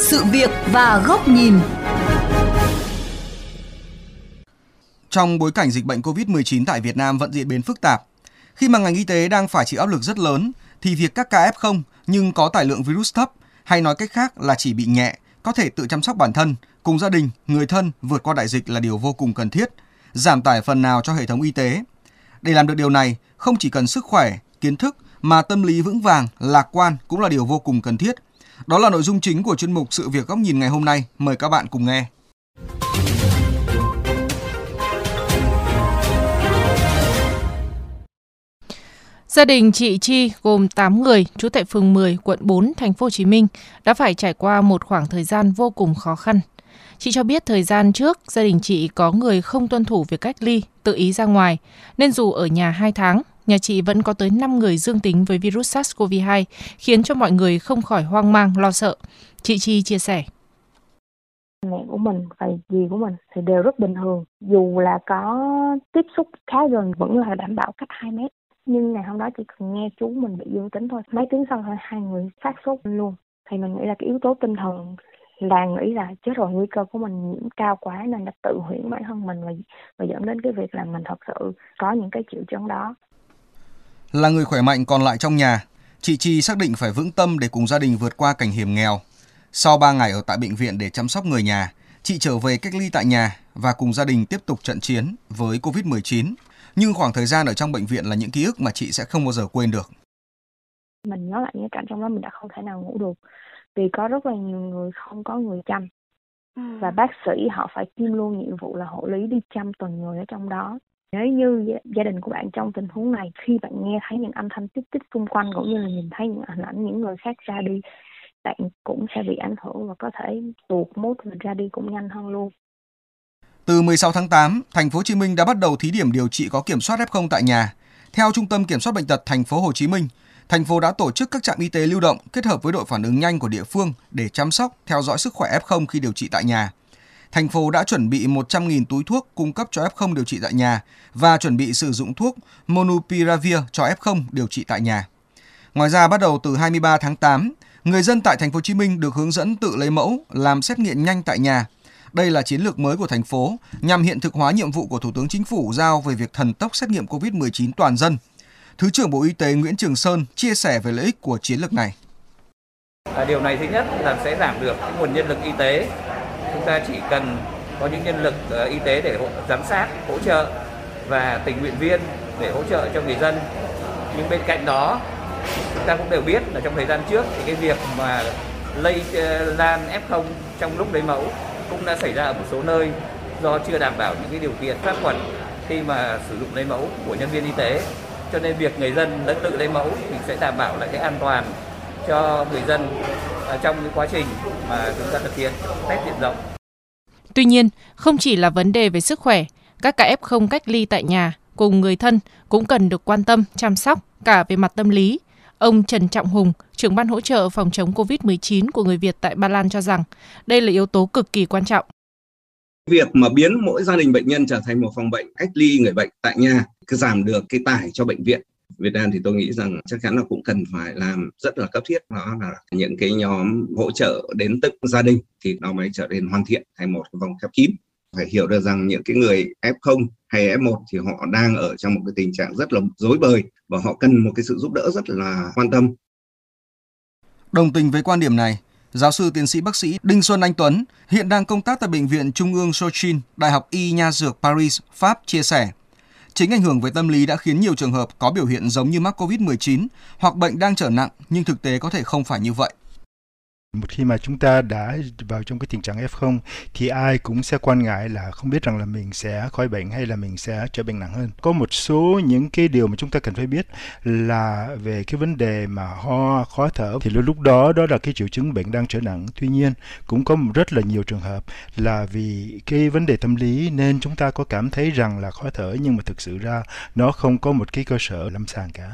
sự việc và góc nhìn. Trong bối cảnh dịch bệnh COVID-19 tại Việt Nam vẫn diễn biến phức tạp, khi mà ngành y tế đang phải chịu áp lực rất lớn thì việc các ca F0 nhưng có tải lượng virus thấp hay nói cách khác là chỉ bị nhẹ, có thể tự chăm sóc bản thân, cùng gia đình, người thân vượt qua đại dịch là điều vô cùng cần thiết, giảm tải phần nào cho hệ thống y tế. Để làm được điều này, không chỉ cần sức khỏe, kiến thức mà tâm lý vững vàng, lạc quan cũng là điều vô cùng cần thiết. Đó là nội dung chính của chuyên mục Sự việc góc nhìn ngày hôm nay. Mời các bạn cùng nghe. Gia đình chị Chi gồm 8 người, trú tại phường 10, quận 4, thành phố Hồ Chí Minh đã phải trải qua một khoảng thời gian vô cùng khó khăn. Chị cho biết thời gian trước, gia đình chị có người không tuân thủ việc cách ly, tự ý ra ngoài, nên dù ở nhà 2 tháng, nhà chị vẫn có tới 5 người dương tính với virus SARS-CoV-2, khiến cho mọi người không khỏi hoang mang, lo sợ. Chị Chi chia sẻ. Mẹ của mình và dì của mình thì đều rất bình thường. Dù là có tiếp xúc khá gần vẫn là đảm bảo cách 2 mét. Nhưng ngày hôm đó chỉ cần nghe chú mình bị dương tính thôi. Mấy tiếng sau hai người phát sốt luôn. Thì mình nghĩ là cái yếu tố tinh thần là nghĩ là chết rồi nguy cơ của mình nhiễm cao quá nên là tự hủy bản thân mình và và dẫn đến cái việc là mình thật sự có những cái triệu chứng đó. Là người khỏe mạnh còn lại trong nhà, chị Chi xác định phải vững tâm để cùng gia đình vượt qua cảnh hiểm nghèo. Sau 3 ngày ở tại bệnh viện để chăm sóc người nhà, chị trở về cách ly tại nhà và cùng gia đình tiếp tục trận chiến với Covid-19. Nhưng khoảng thời gian ở trong bệnh viện là những ký ức mà chị sẽ không bao giờ quên được. Mình nhớ lại những cảnh trong đó mình đã không thể nào ngủ được vì có rất là nhiều người không có người chăm ừ. và bác sĩ họ phải kiêm luôn nhiệm vụ là hộ lý đi chăm từng người ở trong đó nếu như gia đình của bạn trong tình huống này khi bạn nghe thấy những âm thanh tích tích xung quanh cũng như là nhìn thấy những hình ảnh những người khác ra đi bạn cũng sẽ bị ảnh hưởng và có thể tuột mốt và ra đi cũng nhanh hơn luôn. Từ 16 tháng 8, thành phố Hồ Chí Minh đã bắt đầu thí điểm điều trị có kiểm soát F0 tại nhà. Theo Trung tâm Kiểm soát bệnh tật thành phố Hồ Chí Minh, thành phố đã tổ chức các trạm y tế lưu động kết hợp với đội phản ứng nhanh của địa phương để chăm sóc, theo dõi sức khỏe F0 khi điều trị tại nhà. Thành phố đã chuẩn bị 100.000 túi thuốc cung cấp cho F0 điều trị tại nhà và chuẩn bị sử dụng thuốc Monupiravir cho F0 điều trị tại nhà. Ngoài ra bắt đầu từ 23 tháng 8, người dân tại thành phố Hồ Chí Minh được hướng dẫn tự lấy mẫu làm xét nghiệm nhanh tại nhà. Đây là chiến lược mới của thành phố nhằm hiện thực hóa nhiệm vụ của Thủ tướng Chính phủ giao về việc thần tốc xét nghiệm COVID-19 toàn dân – Thứ trưởng Bộ Y tế Nguyễn Trường Sơn chia sẻ về lợi ích của chiến lược này. À, điều này thứ nhất là sẽ giảm được nguồn nhân lực y tế. Chúng ta chỉ cần có những nhân lực ờ, y tế để giám sát, hỗ trợ và tình nguyện viên để hỗ trợ cho người dân. Nhưng bên cạnh đó, chúng ta cũng đều biết là trong thời gian trước thì cái việc mà lây ờ, lan F0 trong lúc lấy mẫu cũng đã xảy ra ở một số nơi do chưa đảm bảo những cái điều kiện sát khuẩn khi mà sử dụng lấy mẫu của nhân viên y tế cho nên việc người dân đã tự lấy mẫu thì sẽ đảm bảo lại cái an toàn cho người dân trong cái quá trình mà chúng ta thực hiện test diện rộng. Tuy nhiên, không chỉ là vấn đề về sức khỏe, các ca F0 cách ly tại nhà cùng người thân cũng cần được quan tâm, chăm sóc cả về mặt tâm lý. Ông Trần Trọng Hùng, trưởng ban hỗ trợ phòng chống COVID-19 của người Việt tại Ba Lan cho rằng đây là yếu tố cực kỳ quan trọng. Việc mà biến mỗi gia đình bệnh nhân trở thành một phòng bệnh cách ly người bệnh tại nhà cứ giảm được cái tải cho bệnh viện Việt Nam thì tôi nghĩ rằng chắc chắn là cũng cần phải làm rất là cấp thiết đó là những cái nhóm hỗ trợ đến từng gia đình thì nó mới trở nên hoàn thiện thành một cái vòng khép kín phải hiểu được rằng những cái người F0 hay F1 thì họ đang ở trong một cái tình trạng rất là dối bời và họ cần một cái sự giúp đỡ rất là quan tâm. Đồng tình với quan điểm này, giáo sư tiến sĩ bác sĩ Đinh Xuân Anh Tuấn hiện đang công tác tại Bệnh viện Trung ương Sochin, Đại học Y Nha Dược Paris, Pháp chia sẻ. Chính ảnh hưởng về tâm lý đã khiến nhiều trường hợp có biểu hiện giống như mắc COVID-19 hoặc bệnh đang trở nặng, nhưng thực tế có thể không phải như vậy. Một khi mà chúng ta đã vào trong cái tình trạng F0 thì ai cũng sẽ quan ngại là không biết rằng là mình sẽ khỏi bệnh hay là mình sẽ trở bệnh nặng hơn. Có một số những cái điều mà chúng ta cần phải biết là về cái vấn đề mà ho, khó thở thì lúc đó đó là cái triệu chứng bệnh đang trở nặng. Tuy nhiên cũng có rất là nhiều trường hợp là vì cái vấn đề tâm lý nên chúng ta có cảm thấy rằng là khó thở nhưng mà thực sự ra nó không có một cái cơ sở lâm sàng cả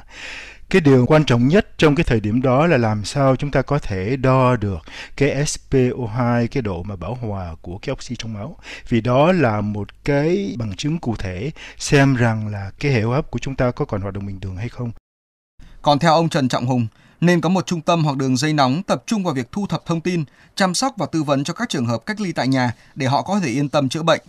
cái điều quan trọng nhất trong cái thời điểm đó là làm sao chúng ta có thể đo được cái SPO2 cái độ mà bảo hòa của cái oxy trong máu vì đó là một cái bằng chứng cụ thể xem rằng là cái hệ hô hấp của chúng ta có còn hoạt động bình thường hay không Còn theo ông Trần Trọng Hùng, nên có một trung tâm hoặc đường dây nóng tập trung vào việc thu thập thông tin, chăm sóc và tư vấn cho các trường hợp cách ly tại nhà để họ có thể yên tâm chữa bệnh.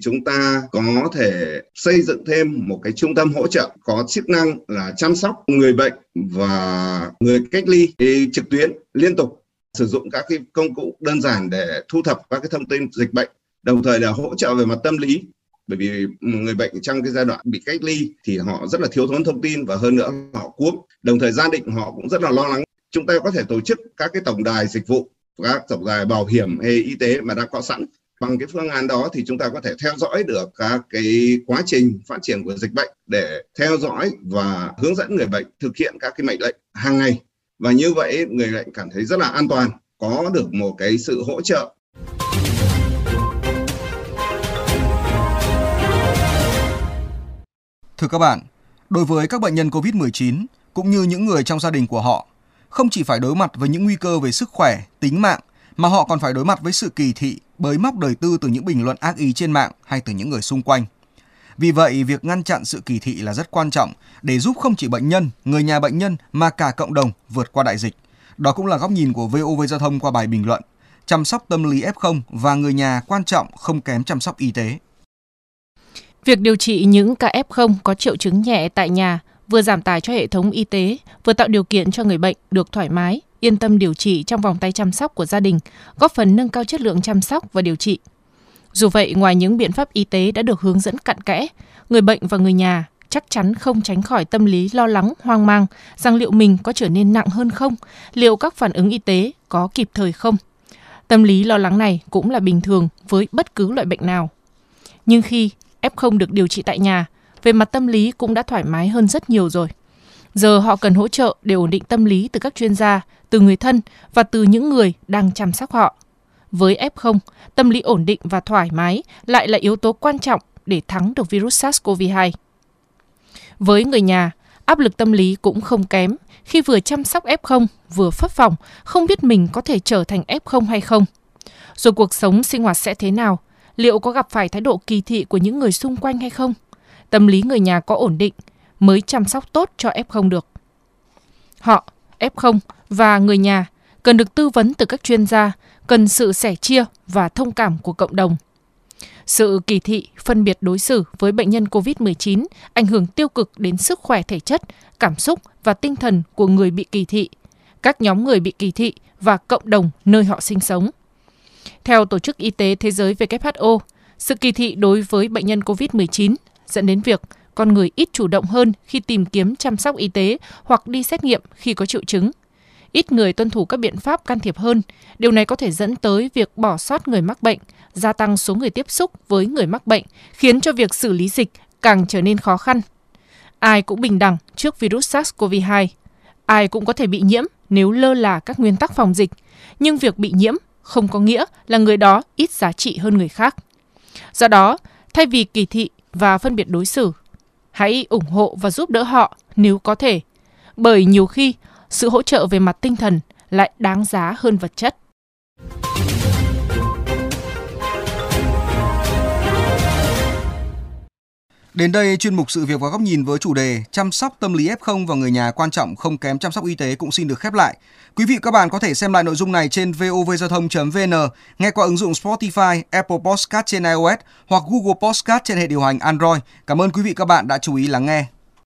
Chúng ta có thể xây dựng thêm một cái trung tâm hỗ trợ có chức năng là chăm sóc người bệnh và người cách ly trực tuyến liên tục, sử dụng các cái công cụ đơn giản để thu thập các cái thông tin dịch bệnh, đồng thời là hỗ trợ về mặt tâm lý. Bởi vì người bệnh trong cái giai đoạn bị cách ly thì họ rất là thiếu thốn thông tin và hơn nữa họ cuống đồng thời gia đình họ cũng rất là lo lắng. Chúng ta có thể tổ chức các cái tổng đài dịch vụ, các tổng đài bảo hiểm hay y tế mà đã có sẵn bằng cái phương án đó thì chúng ta có thể theo dõi được các cái quá trình phát triển của dịch bệnh để theo dõi và hướng dẫn người bệnh thực hiện các cái mệnh lệnh hàng ngày. Và như vậy người bệnh cảm thấy rất là an toàn có được một cái sự hỗ trợ. Thưa các bạn, đối với các bệnh nhân COVID-19 cũng như những người trong gia đình của họ, không chỉ phải đối mặt với những nguy cơ về sức khỏe, tính mạng mà họ còn phải đối mặt với sự kỳ thị, bới móc đời tư từ những bình luận ác ý trên mạng hay từ những người xung quanh. Vì vậy, việc ngăn chặn sự kỳ thị là rất quan trọng để giúp không chỉ bệnh nhân, người nhà bệnh nhân mà cả cộng đồng vượt qua đại dịch. Đó cũng là góc nhìn của VOV Giao thông qua bài bình luận. Chăm sóc tâm lý F0 và người nhà quan trọng không kém chăm sóc y tế. Việc điều trị những ca F0 có triệu chứng nhẹ tại nhà vừa giảm tải cho hệ thống y tế, vừa tạo điều kiện cho người bệnh được thoải mái, yên tâm điều trị trong vòng tay chăm sóc của gia đình, góp phần nâng cao chất lượng chăm sóc và điều trị. Dù vậy, ngoài những biện pháp y tế đã được hướng dẫn cặn kẽ, người bệnh và người nhà chắc chắn không tránh khỏi tâm lý lo lắng, hoang mang rằng liệu mình có trở nên nặng hơn không, liệu các phản ứng y tế có kịp thời không. Tâm lý lo lắng này cũng là bình thường với bất cứ loại bệnh nào. Nhưng khi F0 được điều trị tại nhà, về mặt tâm lý cũng đã thoải mái hơn rất nhiều rồi. Giờ họ cần hỗ trợ để ổn định tâm lý từ các chuyên gia, từ người thân và từ những người đang chăm sóc họ. Với F0, tâm lý ổn định và thoải mái lại là yếu tố quan trọng để thắng được virus SARS-CoV-2. Với người nhà, áp lực tâm lý cũng không kém khi vừa chăm sóc F0 vừa phấp phòng, không biết mình có thể trở thành F0 hay không. Rồi cuộc sống sinh hoạt sẽ thế nào? Liệu có gặp phải thái độ kỳ thị của những người xung quanh hay không? Tâm lý người nhà có ổn định mới chăm sóc tốt cho F0 được. Họ, F0 và người nhà cần được tư vấn từ các chuyên gia, cần sự sẻ chia và thông cảm của cộng đồng. Sự kỳ thị, phân biệt đối xử với bệnh nhân COVID-19 ảnh hưởng tiêu cực đến sức khỏe thể chất, cảm xúc và tinh thần của người bị kỳ thị, các nhóm người bị kỳ thị và cộng đồng nơi họ sinh sống. Theo Tổ chức Y tế Thế giới WHO, sự kỳ thị đối với bệnh nhân COVID-19 dẫn đến việc con người ít chủ động hơn khi tìm kiếm chăm sóc y tế hoặc đi xét nghiệm khi có triệu chứng. Ít người tuân thủ các biện pháp can thiệp hơn. Điều này có thể dẫn tới việc bỏ sót người mắc bệnh, gia tăng số người tiếp xúc với người mắc bệnh, khiến cho việc xử lý dịch càng trở nên khó khăn. Ai cũng bình đẳng trước virus SARS-CoV-2. Ai cũng có thể bị nhiễm nếu lơ là các nguyên tắc phòng dịch, nhưng việc bị nhiễm không có nghĩa là người đó ít giá trị hơn người khác. Do đó, thay vì kỳ thị và phân biệt đối xử, hãy ủng hộ và giúp đỡ họ nếu có thể, bởi nhiều khi sự hỗ trợ về mặt tinh thần lại đáng giá hơn vật chất. Đến đây, chuyên mục sự việc và góc nhìn với chủ đề chăm sóc tâm lý F0 và người nhà quan trọng không kém chăm sóc y tế cũng xin được khép lại. Quý vị các bạn có thể xem lại nội dung này trên vovgiao thông.vn, nghe qua ứng dụng Spotify, Apple Podcast trên iOS hoặc Google Podcast trên hệ điều hành Android. Cảm ơn quý vị các bạn đã chú ý lắng nghe.